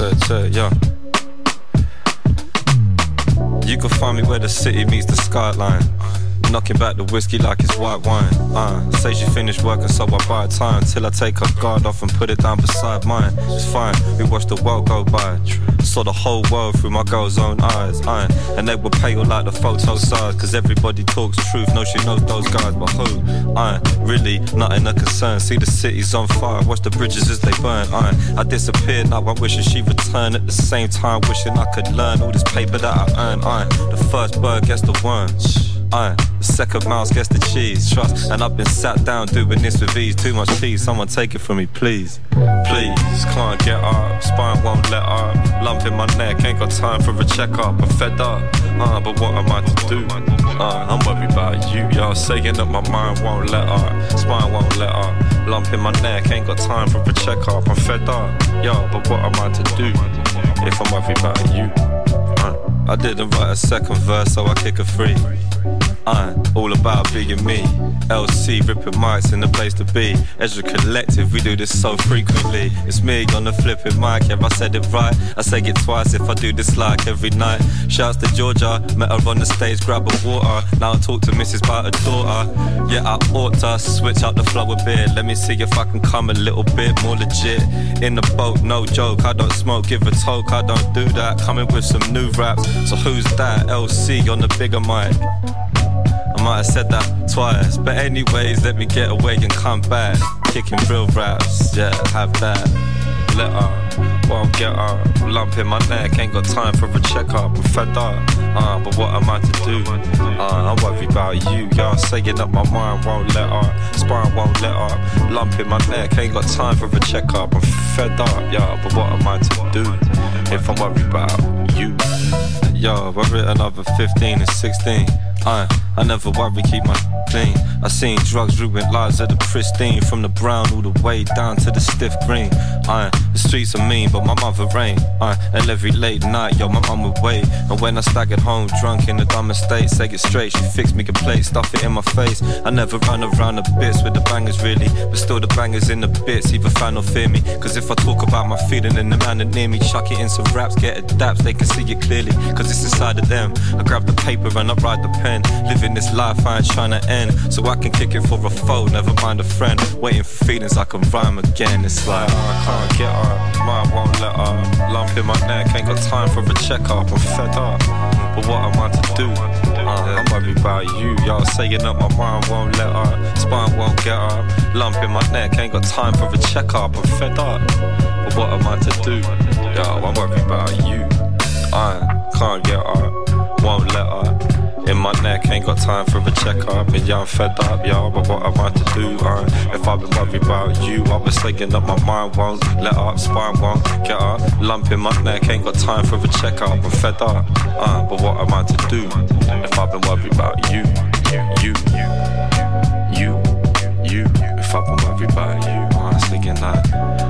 Yeah. You can find me where the city meets the skyline. Knocking back the whiskey like it's white wine. Uh, say she finished working, so I buy time till I take her guard off and put it down beside mine. It's fine, we watch the world go by. Saw the whole world through my girl's own eyes. Uh, and they were pale like the photo size. Cause everybody talks truth, no, she knows those guys, but who? Uh, really, nothing a concern. See the city's on fire, watch the bridges as they burn. Uh, I disappeared, now I'm wishing she returned. At the same time, wishing I could learn all this paper that I earn. Uh, the first bird gets the worm. Uh, the second mouse gets the cheese, trust. And I've been sat down doing this with ease. Too much cheese, someone take it from me, please. Please, can't get up, spine won't let up. Lump in my neck, ain't got time for a checkup. I'm fed up, uh, but what am I to do? Uh, I'm worried about you, y'all saying that my mind won't let up, spine won't let up. Lump in my neck, ain't got time for a checkup. I'm fed up, yo, but what am I to do if I'm worried about you? I didn't write a second verse, so I kick a free. I'm all about being me. LC ripping mics in the place to be. Ezra Collective, we do this so frequently. It's me on the flipping mic, yeah, I said it right. I say it twice if I do this like every night. Shouts to Georgia, met her on the stage, grab a water. Now I talk to Mrs. about her daughter. Yeah, I ought to switch up the flow a bit. Let me see if I can come a little bit more legit. In the boat, no joke. I don't smoke, give a toke. I don't do that. Coming with some new raps. So who's that? LC on the bigger mic. I might have said that twice. But anyways, let me get away and come back. Kicking real raps, yeah, have that. Let her, won't get her. Lump in my neck, ain't got time for a checkup. I'm fed up, uh, but what am I to do? Uh, I'm worried about you, y'all saying that my mind won't let up. Spine won't let up. Lump in my neck, ain't got time for a checkup. I'm fed up, yeah, but what am I to do if I'm worried about you? Yo, I writ another 15 and 16. I, I never worry, keep my clean. I seen drugs ruin lives of the pristine, from the brown all the way down to the stiff green. I, the streets are mean, but my mother ain't. I, and every late night, yo, my mum would wait. And when I staggered home drunk in a dumb state, say it straight, she fixed me a plate, stuff it in my face. I never run around the bits with the bangers really, but still the bangers in the bits, either fan or fear me. Cause if I talk about my feeling and the man that near me, chuck it in some raps, get it daps, they can see it clearly. Cause it's inside of them. I grab the paper and I write the pen. Living this life I ain't trying to end. So I can kick it for a foe, never mind a friend. Waiting for feelings I can rhyme again. It's like, I can't get up, mind won't let up. Lump in my neck, ain't got time for a checkup. I'm fed up, but what am I to do? Uh, I'm worried about you, y'all saying that my mind won't let up, spine won't get up. Lump in my neck, ain't got time for a checkup. I'm fed up, but what am I to do? Yo, I'm worried about you. I can't get up, won't let up. In my neck, ain't got time for a checkup. And yeah, I'm fed up, y'all, but what am I to do? Uh, if I've been worried about you, I was thinking up my mind won't let up, spine won't get up. Lump in my neck, ain't got time for a checkup. I'm fed up, uh, but what am I to do? If I've been worried about you, you, you, you, you. if I've been worried about you, I was thinking that,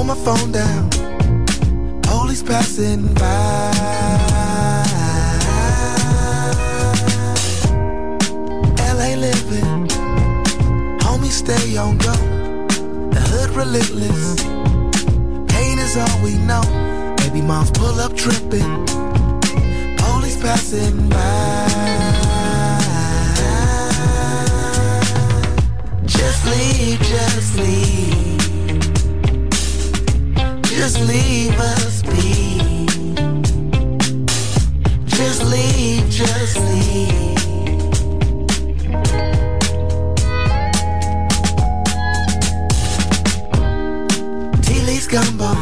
Hold my phone down. Police passing by. LA living. Homie, stay on go. The hood relentless. Pain is all we know. Baby moms pull up tripping. Police passing by. Just leave, just leave just leave us be. Just leave, just leave. Tea leaves gumbo,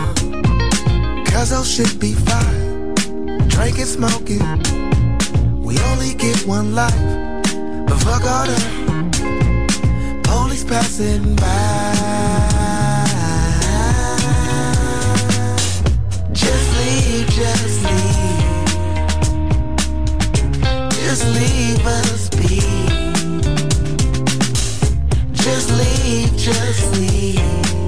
cause I should be fine. Drinking, smoking, we only get one life. But fuck all the police passing by. Just leave. Just leave us be. Just leave, just leave.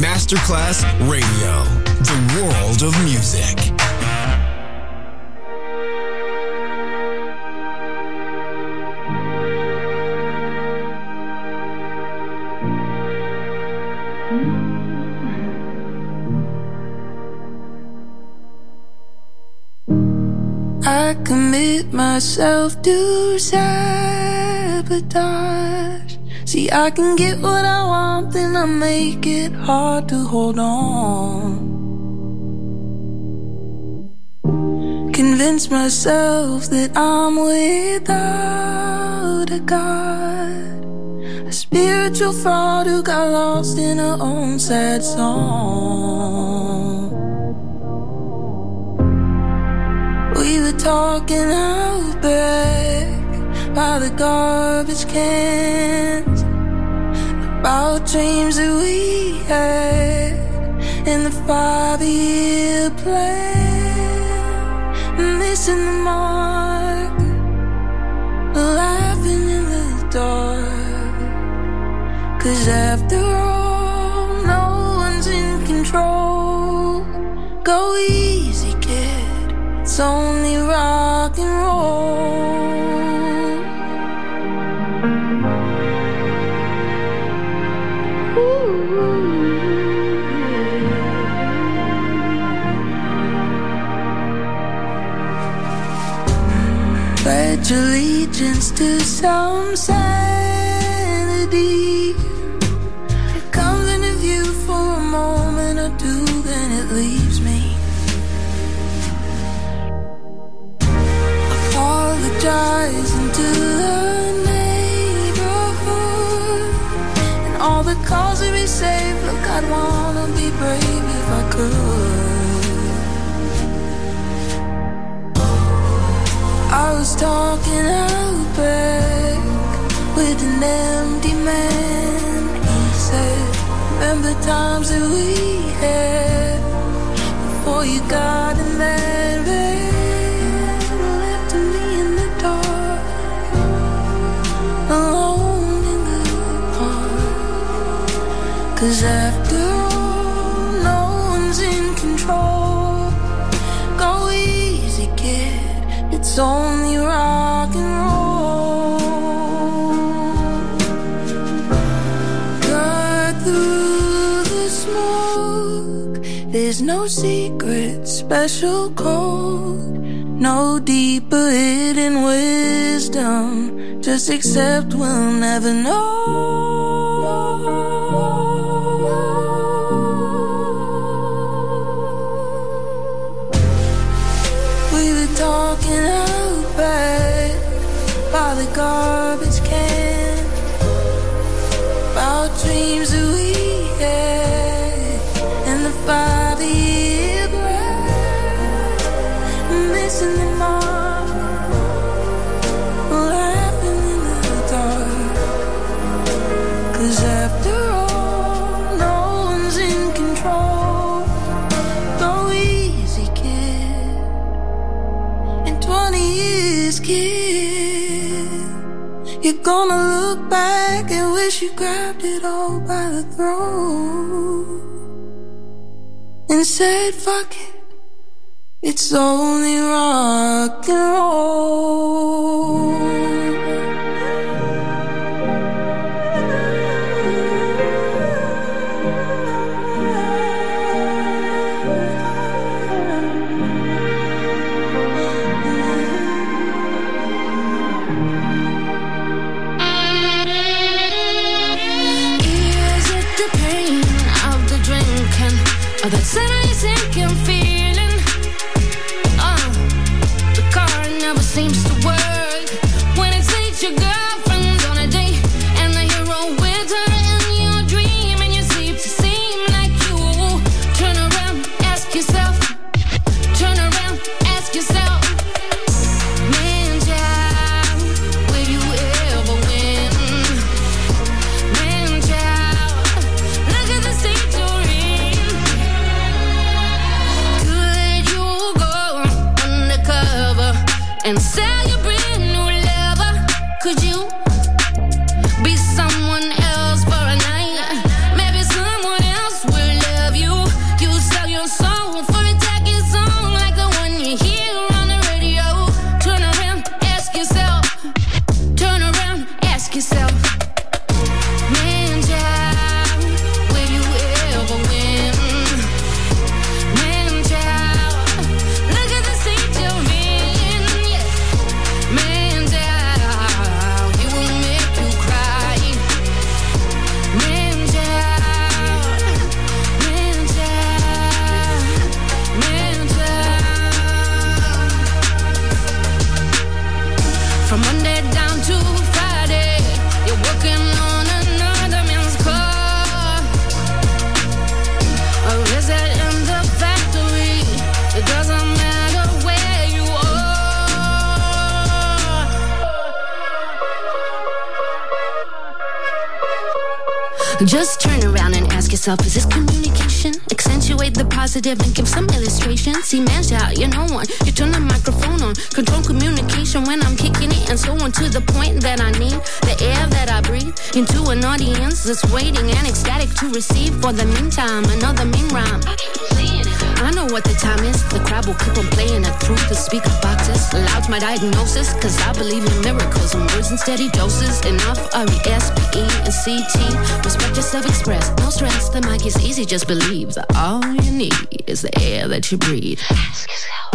Masterclass Radio, the world of music. I commit myself to sabotage See, I can get what I want, then I make it hard to hold on. Convince myself that I'm without a God. A spiritual fraud who got lost in her own sad song. We were talking out back by the garbage cans about dreams that we had in the five-year plan, missing the mark, laughing in the dark. Cause after all, no one's in control. Go easy, kid. It's only Apologizing to the neighborhood and all the calls to be saved. Look, I'd wanna be brave if I could. I was talking out back with an empty man. He said, Remember times that we had before you got in that Cause after all, no one's in control. Go easy, kid. It's only rock and roll. Cut through the smoke. There's no secret, special code. No deeper hidden wisdom. Just accept we'll never know. Garbage gonna look back and wish you grabbed it all by the throat and said, fuck it. It's only rock and roll. seems yourself. Is this communication? Accentuate the positive and give some illustration. See, man, shout, you're no one. You turn the microphone on. Control communication when I'm kicking it, and so on to the point that I need the air that I breathe into an audience that's waiting and ecstatic to receive. For the meantime, another mean rhyme. I know what the time is. The crowd will keep on playing it through the speaker boxes. Loud's my diagnosis, cause I believe in miracles and words in steady doses. Enough R-E-S-P-E and C-T. Respect yourself, express. No stress, the mic is easy, just believe that all you need is the air that you breathe. Ask yourself.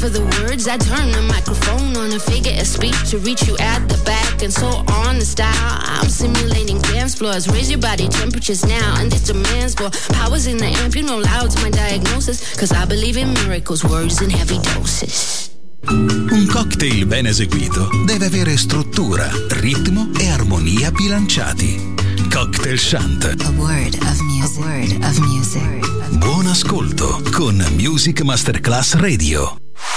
For the words? I turn the microphone on a figure of speech to reach you at the back and so on the style. I'm simulating dance floors. Raise your body temperatures now and this demands for powers in the amp. You know loud's my diagnosis. Cause I believe in miracles, words in heavy doses. Un cocktail ben eseguito deve avere struttura, ritmo e armonia bilanciati. Cocktail Shant. A word of music. A word of music. Buon ascolto con Music Masterclass Radio.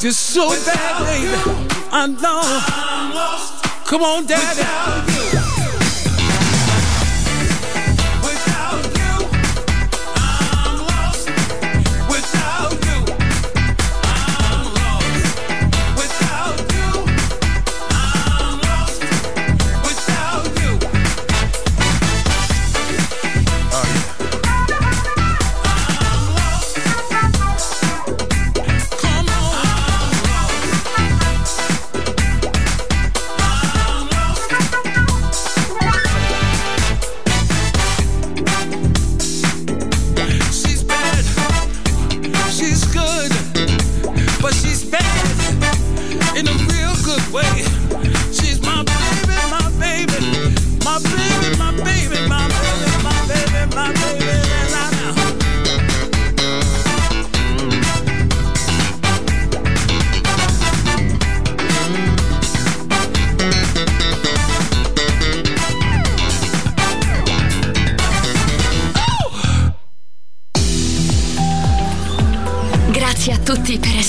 Just so badly, I know. Come on, daddy. she's good, but she's bad in a real good way. She's my baby, my baby, my baby, my